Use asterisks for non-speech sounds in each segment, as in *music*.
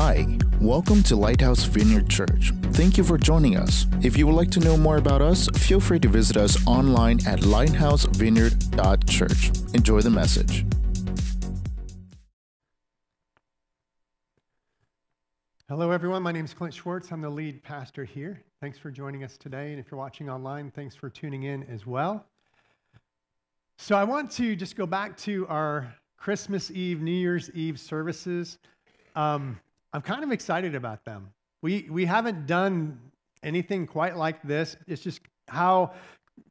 Hi, welcome to Lighthouse Vineyard Church. Thank you for joining us. If you would like to know more about us, feel free to visit us online at lighthousevineyard.church. Enjoy the message. Hello, everyone. My name is Clint Schwartz. I'm the lead pastor here. Thanks for joining us today. And if you're watching online, thanks for tuning in as well. So, I want to just go back to our Christmas Eve, New Year's Eve services. Um, I'm kind of excited about them. We, we haven't done anything quite like this. It's just how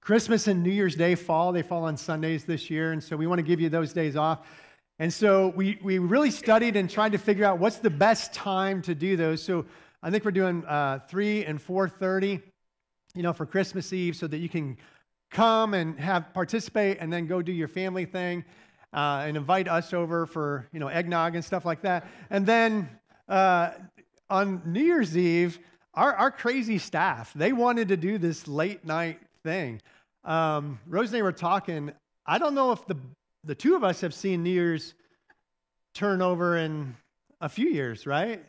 Christmas and New Year's Day fall. They fall on Sundays this year. And so we want to give you those days off. And so we, we really studied and tried to figure out what's the best time to do those. So I think we're doing uh, 3 and 4.30, you know, for Christmas Eve so that you can come and have participate and then go do your family thing uh, and invite us over for, you know, eggnog and stuff like that. And then uh, on New Year's Eve, our, our crazy staff, they wanted to do this late night thing. Um, Rose and I were talking. I don't know if the the two of us have seen New Year's turnover in a few years, right?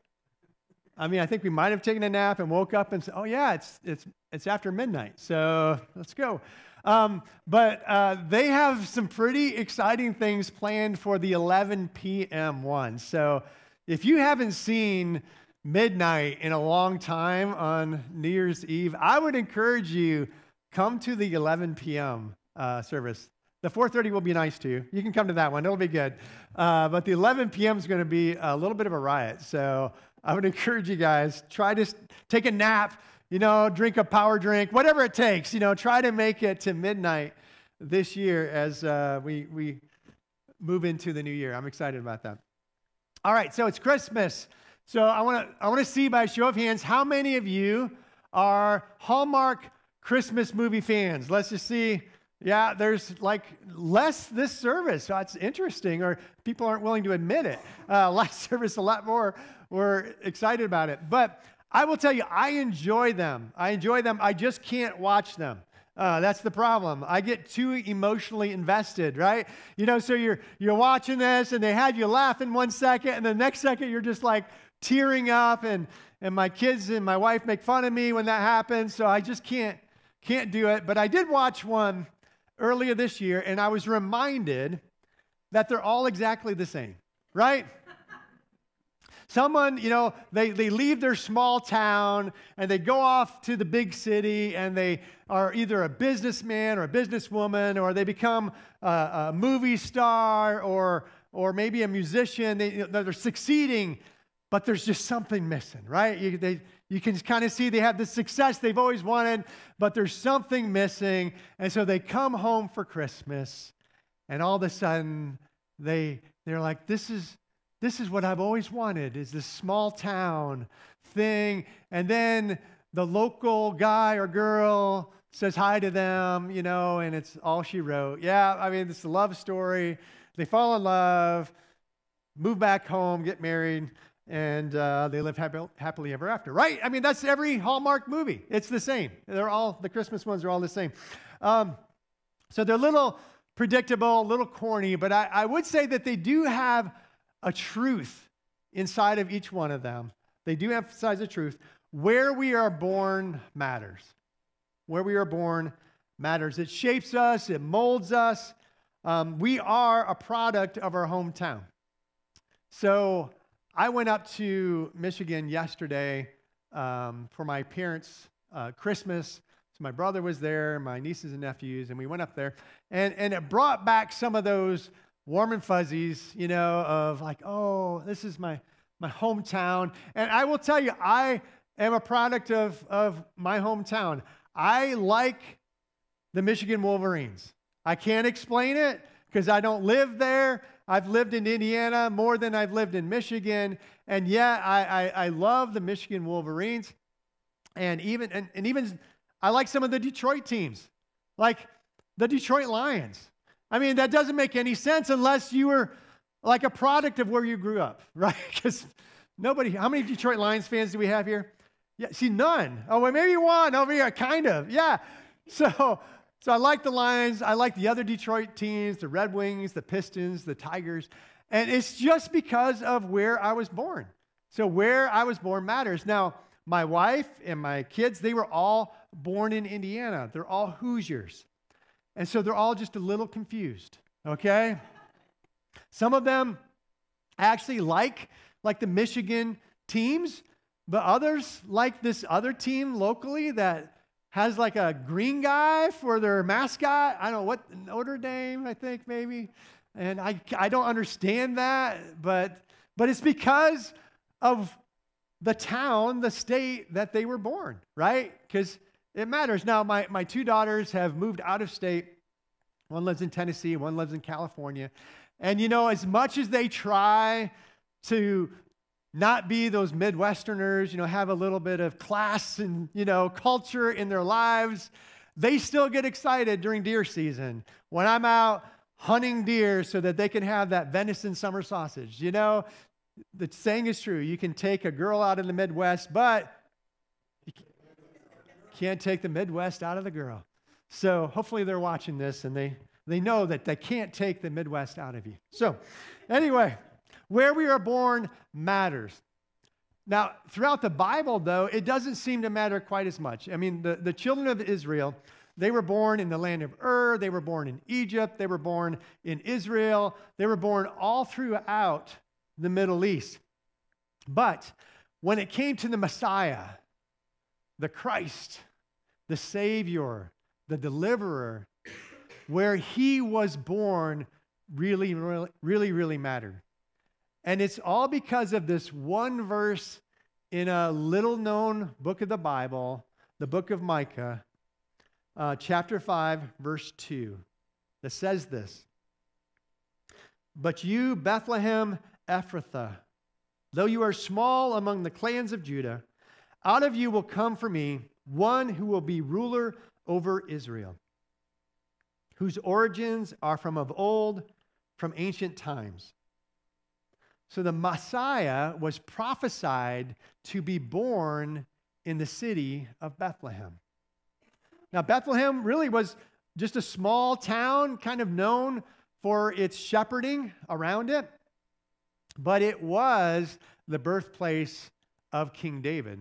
I mean, I think we might have taken a nap and woke up and said, "Oh yeah, it's it's it's after midnight, so let's go." Um, but uh, they have some pretty exciting things planned for the 11 p.m. one. So if you haven't seen midnight in a long time on New Year's Eve, I would encourage you come to the 11 p.m. Uh, service. The 4:30 will be nice to you. You can come to that one; it'll be good. Uh, but the 11 p.m. is going to be a little bit of a riot. So I would *laughs* encourage you guys try to take a nap. You know, drink a power drink, whatever it takes. You know, try to make it to midnight this year as uh, we we move into the new year. I'm excited about that. All right, so it's Christmas. So I want to I want to see by show of hands how many of you are Hallmark Christmas movie fans. Let's just see yeah, there's like less this service. So it's interesting, or people aren't willing to admit it. Uh, *laughs* last service, a lot more were excited about it. But I will tell you, I enjoy them. I enjoy them. I just can't watch them. Uh, that's the problem. I get too emotionally invested, right? You know, so you're you're watching this, and they had you laughing one second, and the next second you're just like tearing up, and and my kids and my wife make fun of me when that happens. So I just can't can't do it. But I did watch one earlier this year, and I was reminded that they're all exactly the same, right? Someone, you know, they, they leave their small town and they go off to the big city and they are either a businessman or a businesswoman or they become a, a movie star or, or maybe a musician. They, they're succeeding, but there's just something missing, right? You, they, you can kind of see they have the success they've always wanted, but there's something missing. And so they come home for Christmas, and all of a sudden they, they're like, this is, this is what I've always wanted, is this small town thing. And then the local guy or girl says hi to them, you know, and it's all she wrote. Yeah, I mean, it's a love story. They fall in love, move back home, get married and uh, they live happy, happily ever after, right? I mean, that's every Hallmark movie. It's the same. They're all, the Christmas ones are all the same. Um, so they're a little predictable, a little corny, but I, I would say that they do have a truth inside of each one of them. They do emphasize the truth. Where we are born matters. Where we are born matters. It shapes us, it molds us. Um, we are a product of our hometown. So I went up to Michigan yesterday um, for my parents' uh, Christmas. So my brother was there, my nieces and nephews, and we went up there. And, and it brought back some of those warm and fuzzies, you know, of like, oh, this is my, my hometown. And I will tell you, I am a product of, of my hometown. I like the Michigan Wolverines. I can't explain it because I don't live there. I've lived in Indiana more than I've lived in Michigan, and yet I, I, I love the Michigan Wolverines. And even, and, and even I like some of the Detroit teams, like the Detroit Lions. I mean, that doesn't make any sense unless you were like a product of where you grew up, *laughs* right? Because nobody, how many Detroit Lions fans do we have here? Yeah, see, none. Oh, well, maybe one over here, kind of. Yeah. So, so I like the Lions. I like the other Detroit teams, the Red Wings, the Pistons, the Tigers. And it's just because of where I was born. So where I was born matters. Now, my wife and my kids, they were all born in Indiana. They're all Hoosiers. And so they're all just a little confused, okay? Some of them actually like like the Michigan teams, but others like this other team locally that has like a green guy for their mascot. I don't know what Notre Dame, I think maybe. And I, I don't understand that, but but it's because of the town, the state that they were born, right? Because it matters. Now, my, my two daughters have moved out of state. One lives in Tennessee, one lives in California. And you know, as much as they try to not be those Midwesterners, you know, have a little bit of class and, you know, culture in their lives, they still get excited during deer season when I'm out hunting deer so that they can have that venison summer sausage. You know, the saying is true. You can take a girl out in the Midwest, but can't take the Midwest out of the girl. So hopefully they're watching this and they, they know that they can't take the Midwest out of you. So, anyway, where we are born matters. Now, throughout the Bible, though, it doesn't seem to matter quite as much. I mean, the, the children of Israel, they were born in the land of Ur, they were born in Egypt, they were born in Israel, they were born all throughout the Middle East. But when it came to the Messiah, the Christ, the Savior, the deliverer, where he was born really, really, really, really mattered. And it's all because of this one verse in a little known book of the Bible, the book of Micah, uh, chapter 5, verse 2, that says this But you, Bethlehem Ephrathah, though you are small among the clans of Judah, out of you will come for me one who will be ruler over Israel, whose origins are from of old, from ancient times. So the Messiah was prophesied to be born in the city of Bethlehem. Now, Bethlehem really was just a small town, kind of known for its shepherding around it, but it was the birthplace of King David.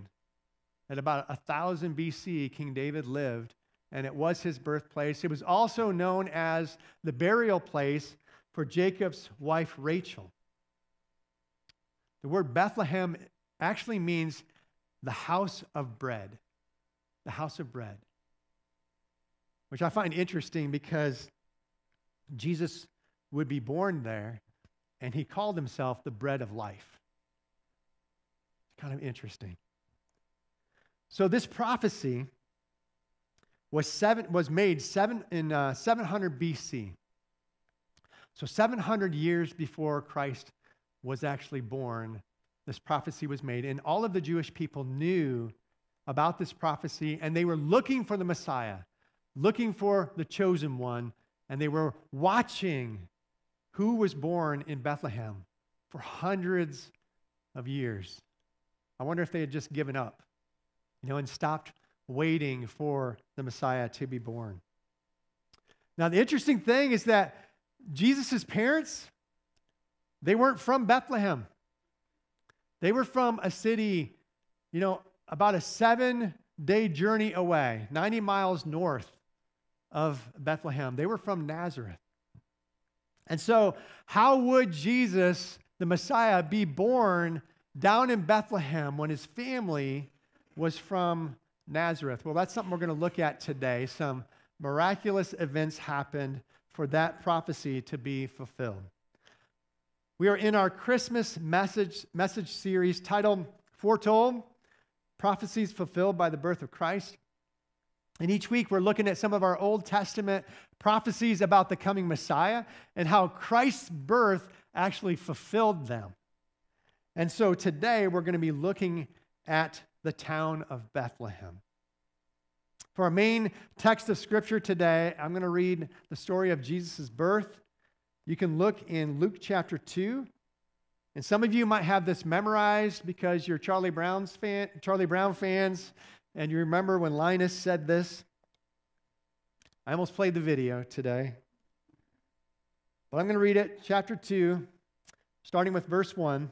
At about 1000 BC, King David lived, and it was his birthplace. It was also known as the burial place for Jacob's wife Rachel. The word Bethlehem actually means the house of bread. The house of bread. Which I find interesting because Jesus would be born there and he called himself the bread of life. Kind of interesting. So this prophecy was, seven, was made seven, in uh, 700 BC. So 700 years before Christ was actually born, this prophecy was made. And all of the Jewish people knew about this prophecy, and they were looking for the Messiah, looking for the chosen one, and they were watching who was born in Bethlehem for hundreds of years. I wonder if they had just given up, you know, and stopped waiting for the Messiah to be born. Now, the interesting thing is that Jesus' parents, they weren't from Bethlehem. They were from a city, you know, about a seven day journey away, 90 miles north of Bethlehem. They were from Nazareth. And so, how would Jesus, the Messiah, be born down in Bethlehem when his family was from Nazareth? Well, that's something we're going to look at today. Some miraculous events happened for that prophecy to be fulfilled. We are in our Christmas message, message series titled Foretold Prophecies Fulfilled by the Birth of Christ. And each week we're looking at some of our Old Testament prophecies about the coming Messiah and how Christ's birth actually fulfilled them. And so today we're going to be looking at the town of Bethlehem. For our main text of scripture today, I'm going to read the story of Jesus' birth you can look in Luke chapter 2. And some of you might have this memorized because you're Charlie Brown's fan, Charlie Brown fans, and you remember when Linus said this. I almost played the video today. But I'm going to read it, chapter 2, starting with verse 1.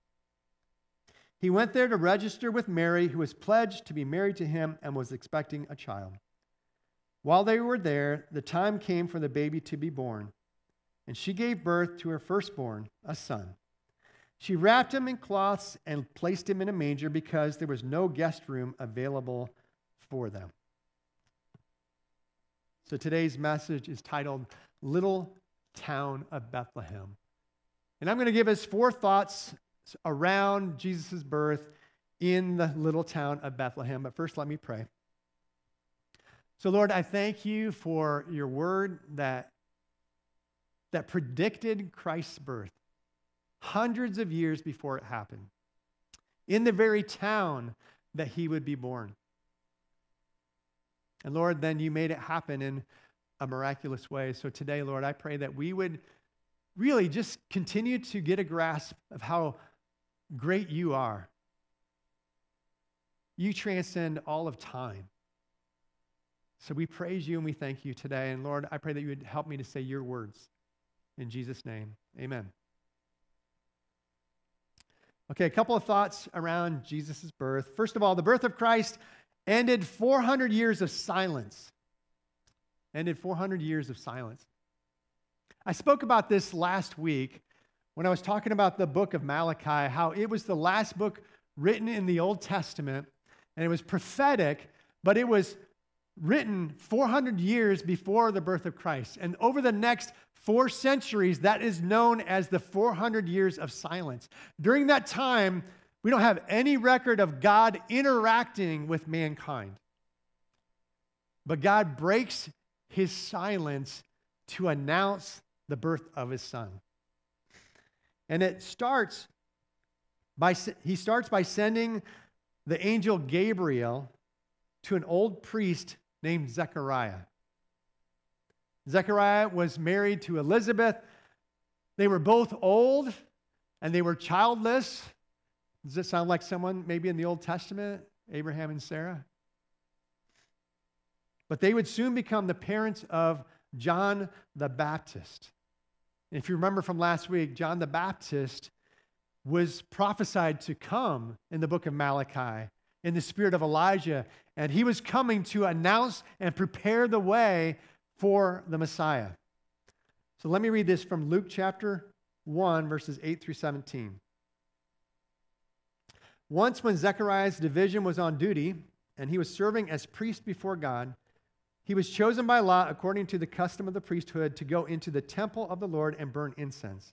He went there to register with Mary, who was pledged to be married to him and was expecting a child. While they were there, the time came for the baby to be born, and she gave birth to her firstborn, a son. She wrapped him in cloths and placed him in a manger because there was no guest room available for them. So today's message is titled Little Town of Bethlehem. And I'm going to give us four thoughts around Jesus' birth in the little town of Bethlehem. But first, let me pray. So, Lord, I thank you for your word that, that predicted Christ's birth hundreds of years before it happened, in the very town that he would be born. And Lord, then you made it happen in a miraculous way. So today, Lord, I pray that we would really just continue to get a grasp of how great you are. You transcend all of time. So we praise you and we thank you today. And Lord, I pray that you would help me to say your words. In Jesus' name, amen. Okay, a couple of thoughts around Jesus' birth. First of all, the birth of Christ ended 400 years of silence. Ended 400 years of silence. I spoke about this last week when I was talking about the book of Malachi, how it was the last book written in the Old Testament, and it was prophetic, but it was written 400 years before the birth of Christ. And over the next four centuries, that is known as the 400 years of silence. During that time, we don't have any record of God interacting with mankind. But God breaks his silence to announce the birth of his son. And it starts by, he starts by sending the angel Gabriel to an old priest named Zechariah. Zechariah was married to Elizabeth. They were both old and they were childless. Does it sound like someone maybe in the Old Testament, Abraham and Sarah? But they would soon become the parents of John the Baptist. If you remember from last week, John the Baptist was prophesied to come in the book of Malachi in the spirit of Elijah, and he was coming to announce and prepare the way for the Messiah. So let me read this from Luke chapter 1, verses 8 through 17. Once, when Zechariah's division was on duty and he was serving as priest before God, he was chosen by lot, according to the custom of the priesthood, to go into the temple of the Lord and burn incense.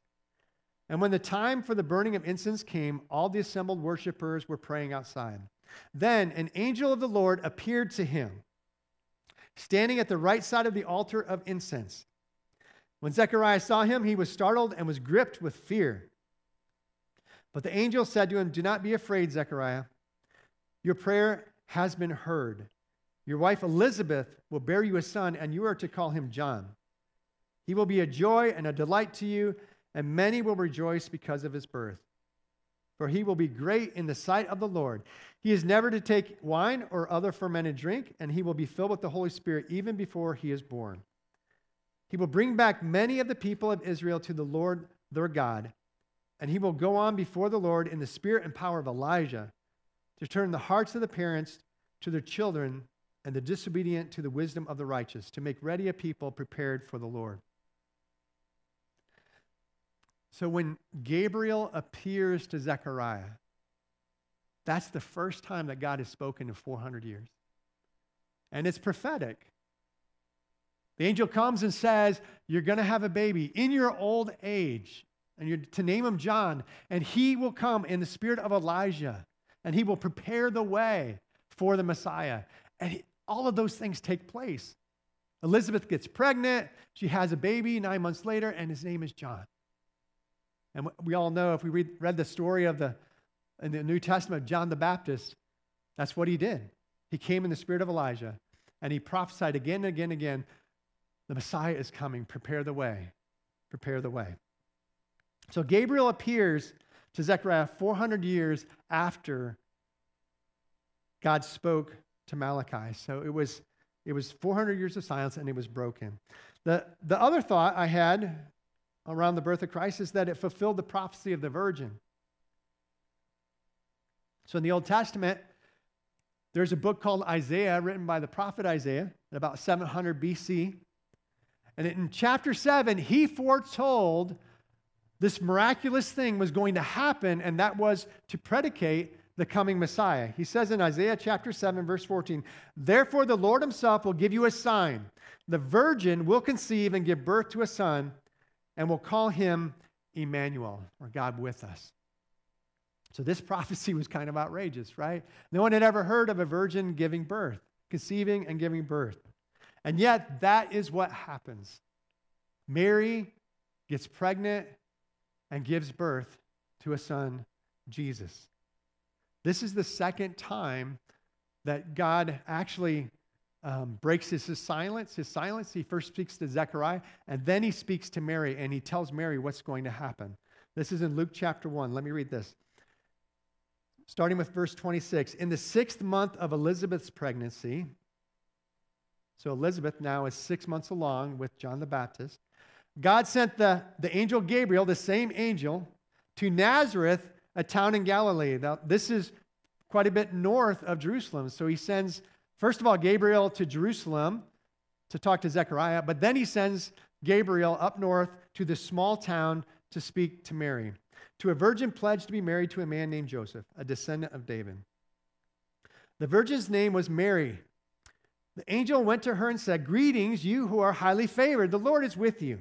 And when the time for the burning of incense came, all the assembled worshippers were praying outside. Then an angel of the Lord appeared to him, standing at the right side of the altar of incense. When Zechariah saw him, he was startled and was gripped with fear. But the angel said to him, Do not be afraid, Zechariah. Your prayer has been heard. Your wife Elizabeth will bear you a son, and you are to call him John. He will be a joy and a delight to you, and many will rejoice because of his birth. For he will be great in the sight of the Lord. He is never to take wine or other fermented drink, and he will be filled with the Holy Spirit even before he is born. He will bring back many of the people of Israel to the Lord their God, and he will go on before the Lord in the spirit and power of Elijah to turn the hearts of the parents to their children and the disobedient to the wisdom of the righteous, to make ready a people prepared for the Lord. So when Gabriel appears to Zechariah, that's the first time that God has spoken in 400 years. And it's prophetic. The angel comes and says, You're going to have a baby in your old age, and you're to name him John, and he will come in the spirit of Elijah, and he will prepare the way for the Messiah. And all of those things take place. Elizabeth gets pregnant, she has a baby nine months later, and his name is John. And we all know if we read, read the story of the in the New Testament, John the Baptist, that's what he did. he came in the spirit of Elijah, and he prophesied again and again and again the Messiah is coming. Prepare the way. Prepare the way. So Gabriel appears to Zechariah 400 years after God spoke to Malachi. So it was, it was 400 years of silence and it was broken. The, the other thought I had around the birth of Christ is that it fulfilled the prophecy of the virgin. So in the Old Testament, there's a book called Isaiah written by the prophet Isaiah at about 700 BC. And in chapter 7, he foretold this miraculous thing was going to happen, and that was to predicate the coming Messiah. He says in Isaiah chapter 7, verse 14, Therefore the Lord himself will give you a sign. The virgin will conceive and give birth to a son, and will call him Emmanuel, or God with us. So this *laughs* prophecy was kind of outrageous, right? No one had ever heard of a virgin giving birth, conceiving and giving birth. And yet, that is what happens. Mary gets pregnant and gives birth to a son, Jesus. This is the second time that God actually um, breaks his, his silence. His silence, he first speaks to Zechariah, and then he speaks to Mary, and he tells Mary what's going to happen. This is in Luke chapter 1. Let me read this starting with verse 26. In the sixth month of Elizabeth's pregnancy, so Elizabeth now is six months along with John the Baptist, God sent the, the angel Gabriel, the same angel, to Nazareth, a town in Galilee. Now, this is quite a bit north of Jerusalem. So he sends, first of all, Gabriel to Jerusalem to talk to Zechariah, but then he sends Gabriel up north to this small town to speak to Mary to a virgin pledged to be married to a man named Joseph, a descendant of David. The virgin's name was Mary. The angel went to her and said, Greetings, you who are highly favored. The Lord is with you.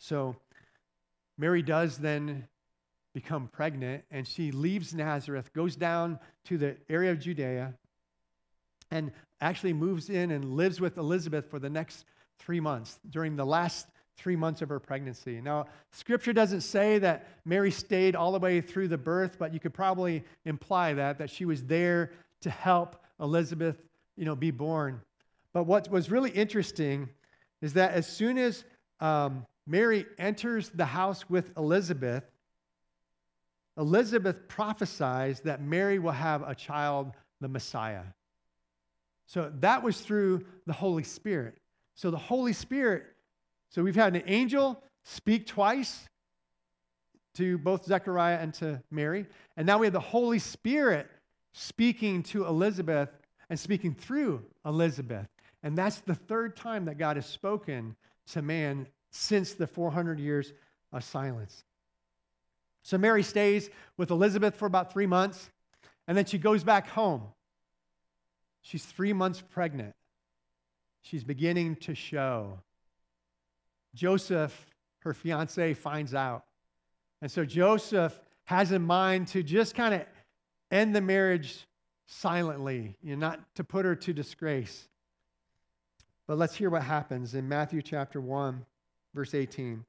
So Mary does then become pregnant, and she leaves Nazareth, goes down to the area of Judea, and actually moves in and lives with Elizabeth for the next three months. During the last three months of her pregnancy. Now, scripture doesn't say that Mary stayed all the way through the birth, but you could probably imply that, that she was there to help Elizabeth, you know, be born. But what was really interesting is that as soon as um, Mary enters the house with Elizabeth, Elizabeth prophesies that Mary will have a child, the Messiah. So that was through the Holy Spirit. So the Holy Spirit so we've had an angel speak twice to both Zechariah and to Mary. And now we have the Holy Spirit speaking to Elizabeth and speaking through Elizabeth. And that's the third time that God has spoken to man since the 400 years of silence. So Mary stays with Elizabeth for about three months, and then she goes back home. She's three months pregnant. She's beginning to show. Joseph, her fiance, finds out. And so Joseph has in mind to just kind of end the marriage silently, you know, not to put her to disgrace. But let's hear what happens in Matthew chapter 1, verse 18.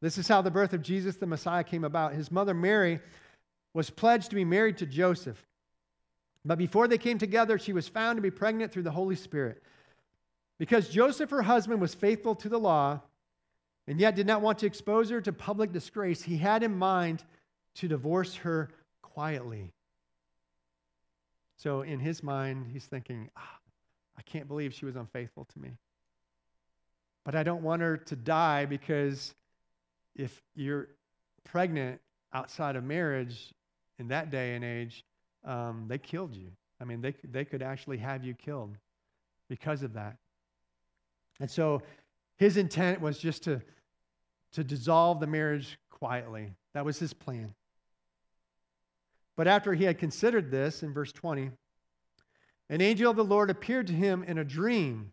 This is how the birth of Jesus the Messiah came about. His mother Mary was pledged to be married to Joseph. But before they came together, she was found to be pregnant through the Holy Spirit. Because Joseph, her husband, was faithful to the law and yet did not want to expose her to public disgrace, he had in mind to divorce her quietly. So in his mind, he's thinking, ah, I can't believe she was unfaithful to me. But I don't want her to die because if you're pregnant outside of marriage in that day and age, um, they killed you. I mean, they, they could actually have you killed because of that. And so his intent was just to, to dissolve the marriage quietly. That was his plan. But after he had considered this, in verse 20, an angel of the Lord appeared to him in a dream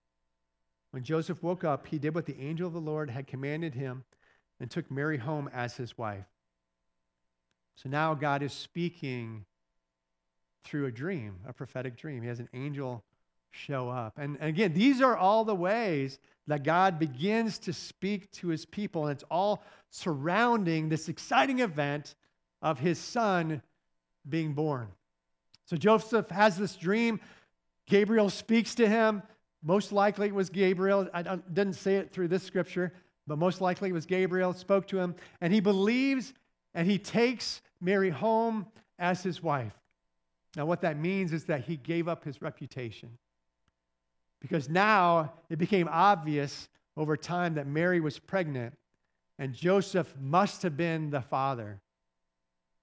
When Joseph woke up, he did what the angel of the Lord had commanded him and took Mary home as his wife. So now God is speaking through a dream, a prophetic dream. He has an angel show up. And, again, these are all the ways that God begins to speak to his people, and it's all surrounding this exciting event of his son being born. So Joseph has this dream. Gabriel speaks to him. Most likely it was Gabriel. I didn't say it through this scripture, but most likely it was Gabriel spoke to him. And he believes and he takes Mary home as his wife. Now, what that means is that he gave up his reputation. Because now it became obvious over time that Mary was pregnant and Joseph must have been the father.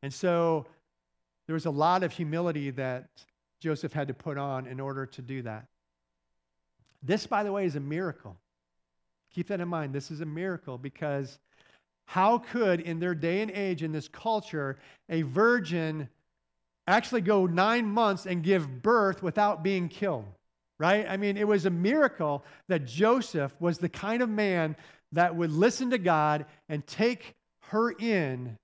And so there was a lot of humility that Joseph had to put on in order to do that. This, by the way, is a miracle. Keep that in mind. This is a miracle because how could, in their day and age, in this culture, a virgin actually go nine months and give birth without being killed? Right? I mean, it was a miracle that Joseph was the kind of man that would listen to God and take her in,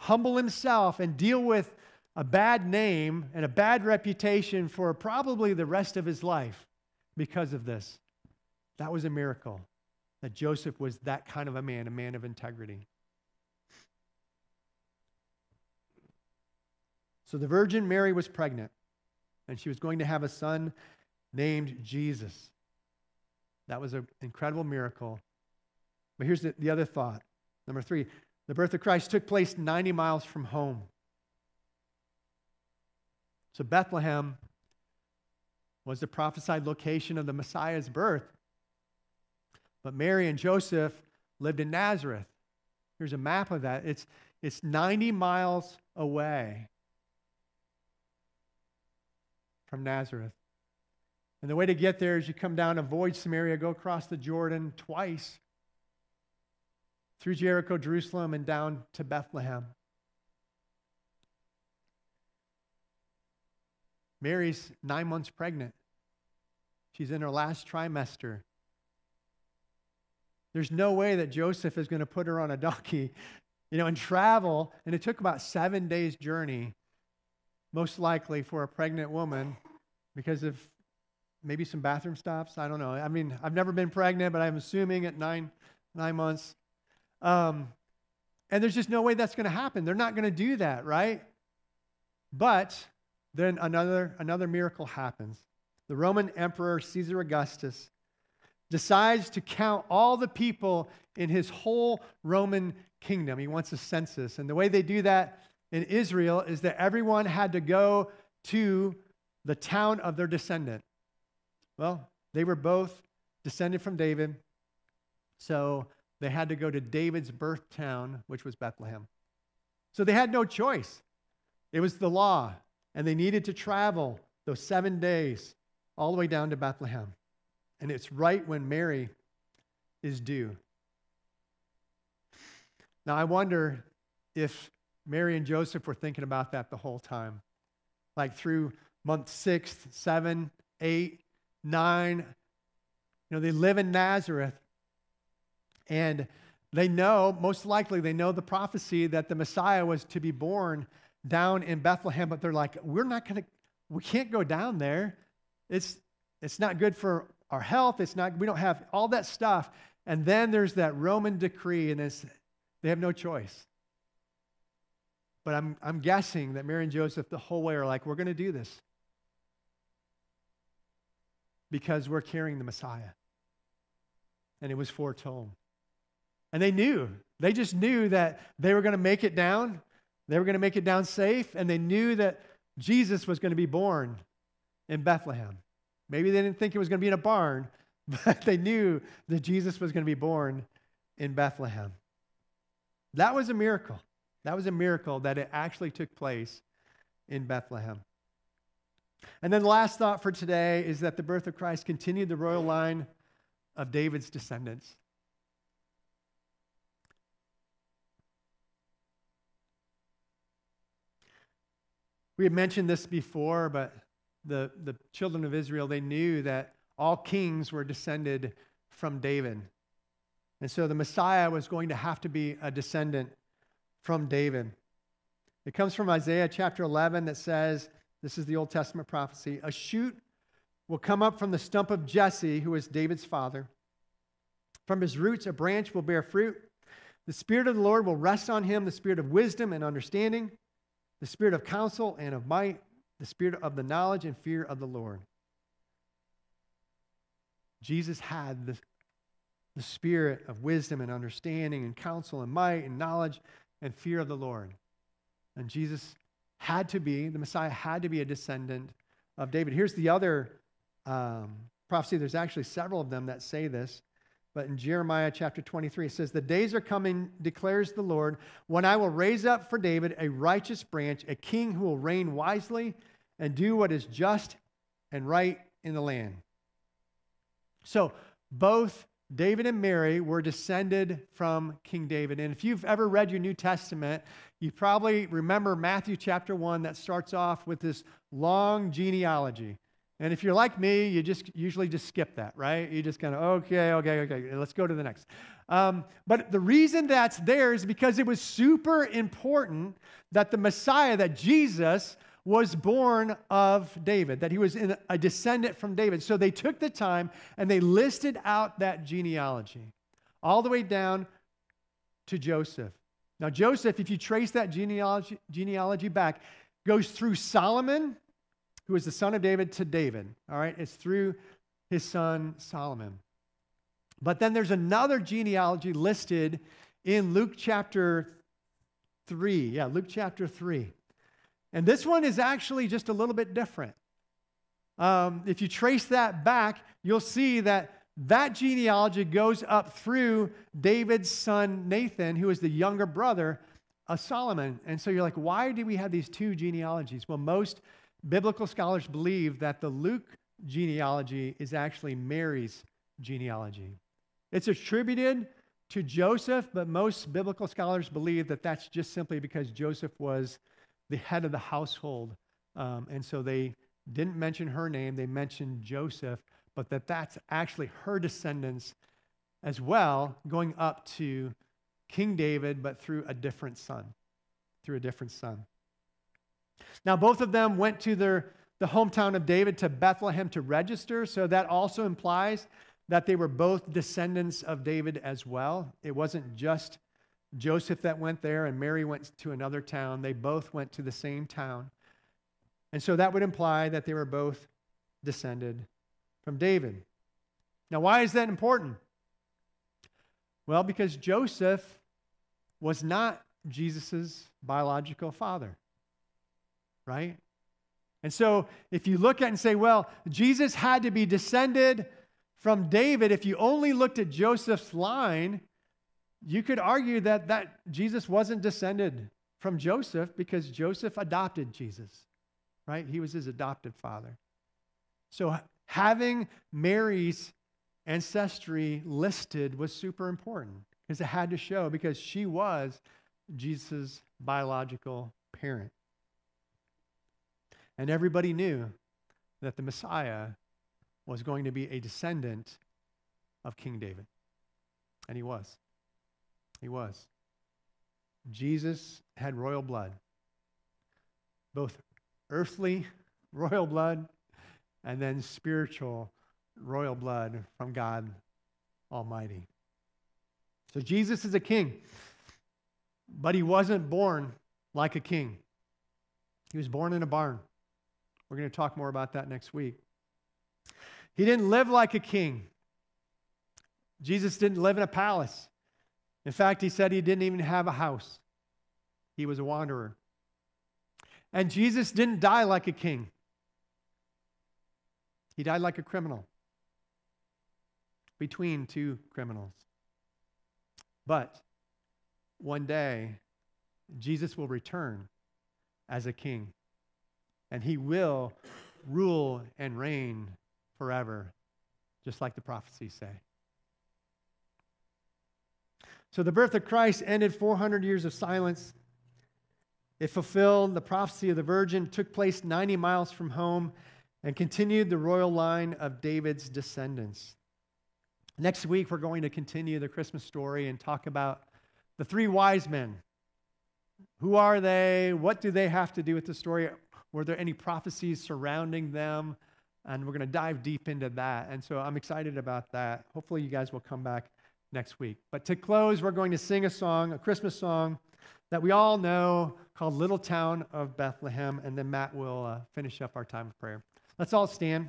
humble himself, and deal with a bad name and a bad reputation for probably the rest of his life because of this. That was a miracle that Joseph was that kind of a man, a man of integrity. So the Virgin Mary was pregnant, and she was going to have a son named Jesus. That was an incredible miracle. But here's the, the other thought. Number three, the birth of Christ took place 90 miles from home. So Bethlehem was the prophesied location of the Messiah's birth. But Mary and Joseph lived in Nazareth. Here's a map of that. It's, it's 90 miles away from Nazareth. And the way to get there is you come down, avoid Samaria, go across the Jordan twice through Jericho, Jerusalem, and down to Bethlehem. Mary's nine months pregnant. She's in her last trimester. There's no way that Joseph is going to put her on a donkey, *laughs* you know, and travel. And it took about seven days' journey, most likely for a pregnant woman, because of maybe some bathroom stops. I don't know. I mean, I've never been pregnant, but I'm assuming at nine, nine months. Um, and there's just no way that's going to happen. They're not going to do that, right? But then another, another miracle happens. The Roman Emperor Caesar Augustus decides to count all the people in his whole Roman kingdom. He wants a census. And the way they do that in Israel is that everyone had to go to the town of their descendant. Well, they were both descended from David, so they had to go to David's birth town, which was Bethlehem. So they had no choice. It was the law, and they needed to travel those seven days all the way down to Bethlehem. And it's right when Mary is due. Now, I wonder if Mary and Joseph were thinking about that the whole time. Like through month six, seven, eight, nine. You know, they live in Nazareth. And they know, most likely, they know the prophecy that the Messiah was to be born down in Bethlehem, but they're like, we're not going to, we can't go down there. It's, it's not good for our health. It's not, we don't have all that stuff. And then there's that Roman decree, and it's, they have no choice. But I'm, I'm guessing that Mary and Joseph the whole way are like, we're going to do this because we're carrying the Messiah. And it was foretold. And they knew. They just knew that they were going to make it down. They were going to make it down safe. And they knew that Jesus was going to be born in Bethlehem. Maybe they didn't think it was going to be in a barn, *laughs* but they knew that Jesus was going to be born in Bethlehem. That was a miracle. That was a miracle that it actually took place in Bethlehem. And then the last thought for today is that the birth of Christ continued the royal line of David's descendants. We had mentioned this before, but the, the children of Israel, they knew that all kings were descended from David. And so the Messiah was going to have to be a descendant from David. It comes from Isaiah chapter 11 that says, This is the Old Testament prophecy a shoot will come up from the stump of Jesse, who is David's father. From his roots, a branch will bear fruit. The Spirit of the Lord will rest on him the Spirit of wisdom and understanding, the Spirit of counsel and of might, the Spirit of the knowledge and fear of the Lord. Jesus had the, the Spirit of wisdom and understanding and counsel and might and knowledge and fear of the Lord. And Jesus had to be, the Messiah had to be a descendant of David. Here's the other um, prophecy. There's actually several of them that say this. But in Jeremiah chapter 23, it says, The days are coming, declares the Lord, when I will raise up for David a righteous branch, a king who will reign wisely and do what is just and right in the land. So, both David and Mary were descended from King David. And if you've ever read your New Testament, you probably remember Matthew chapter 1 that starts off with this long genealogy. And if you're like me, you just usually just skip that, right? You just kind of, okay, okay, okay, let's go to the next. Um, but the reason that's there is because it was super important that the Messiah, that Jesus, was born of David, that he was a descendant from David. So they took the time and they listed out that genealogy all the way down to Joseph. Now, Joseph, if you trace that genealogy, genealogy back, goes through Solomon, who is the son of David, to David. All right, it's through his son Solomon. But then there's another genealogy listed in Luke chapter 3. Yeah, Luke chapter 3. And this one is actually just a little bit different. Um, if you trace that back, you'll see that that genealogy goes up through David's son Nathan, who is the younger brother of Solomon. And so you're like, why do we have these two genealogies? Well, most biblical scholars believe that the Luke genealogy is actually Mary's genealogy. It's attributed to Joseph, but most biblical scholars believe that that's just simply because Joseph was the head of the household. Um, and so they didn't mention her name, they mentioned Joseph, but that that's actually her descendants as well, going up to King David, but through a different son. Through a different son. Now, both of them went to their, the hometown of David to Bethlehem to register, so that also implies that they were both descendants of David as well. It wasn't just Joseph that went there and Mary went to another town. They both went to the same town. And so that would imply that they were both descended from David. Now, why is that important? Well, because Joseph was not Jesus' biological father, right? And so if you look at and say, well, Jesus had to be descended from David, if you only looked at Joseph's line, you could argue that, that Jesus wasn't descended from Joseph because Joseph adopted Jesus, right? He was his adopted father. So having Mary's ancestry listed was super important because it had to show because she was Jesus' biological parent. And everybody knew that the Messiah was going to be a descendant of King David. And he was. He was. Jesus had royal blood, both earthly royal blood and then spiritual royal blood from God Almighty. So Jesus is a king, but he wasn't born like a king. He was born in a barn. We're going to talk more about that next week. He didn't live like a king. Jesus didn't live in a palace. In fact, he said he didn't even have a house, he was a wanderer. And Jesus didn't die like a king, he died like a criminal between two criminals. But one day, Jesus will return as a king, and he will rule and reign forever, just like the prophecies say. So the birth of Christ ended 400 years of silence. It fulfilled the prophecy of the virgin, took place 90 miles from home, and continued the royal line of David's descendants. Next week, we're going to continue the Christmas story and talk about the three wise men. Who are they? What do they have to do with the story? Were there any prophecies surrounding them? And we're going to dive deep into that. And so I'm excited about that. Hopefully, you guys will come back next week. But to close, we're going to sing a song, a Christmas song that we all know called Little Town of Bethlehem. And then Matt will uh, finish up our time of prayer. Let's all stand.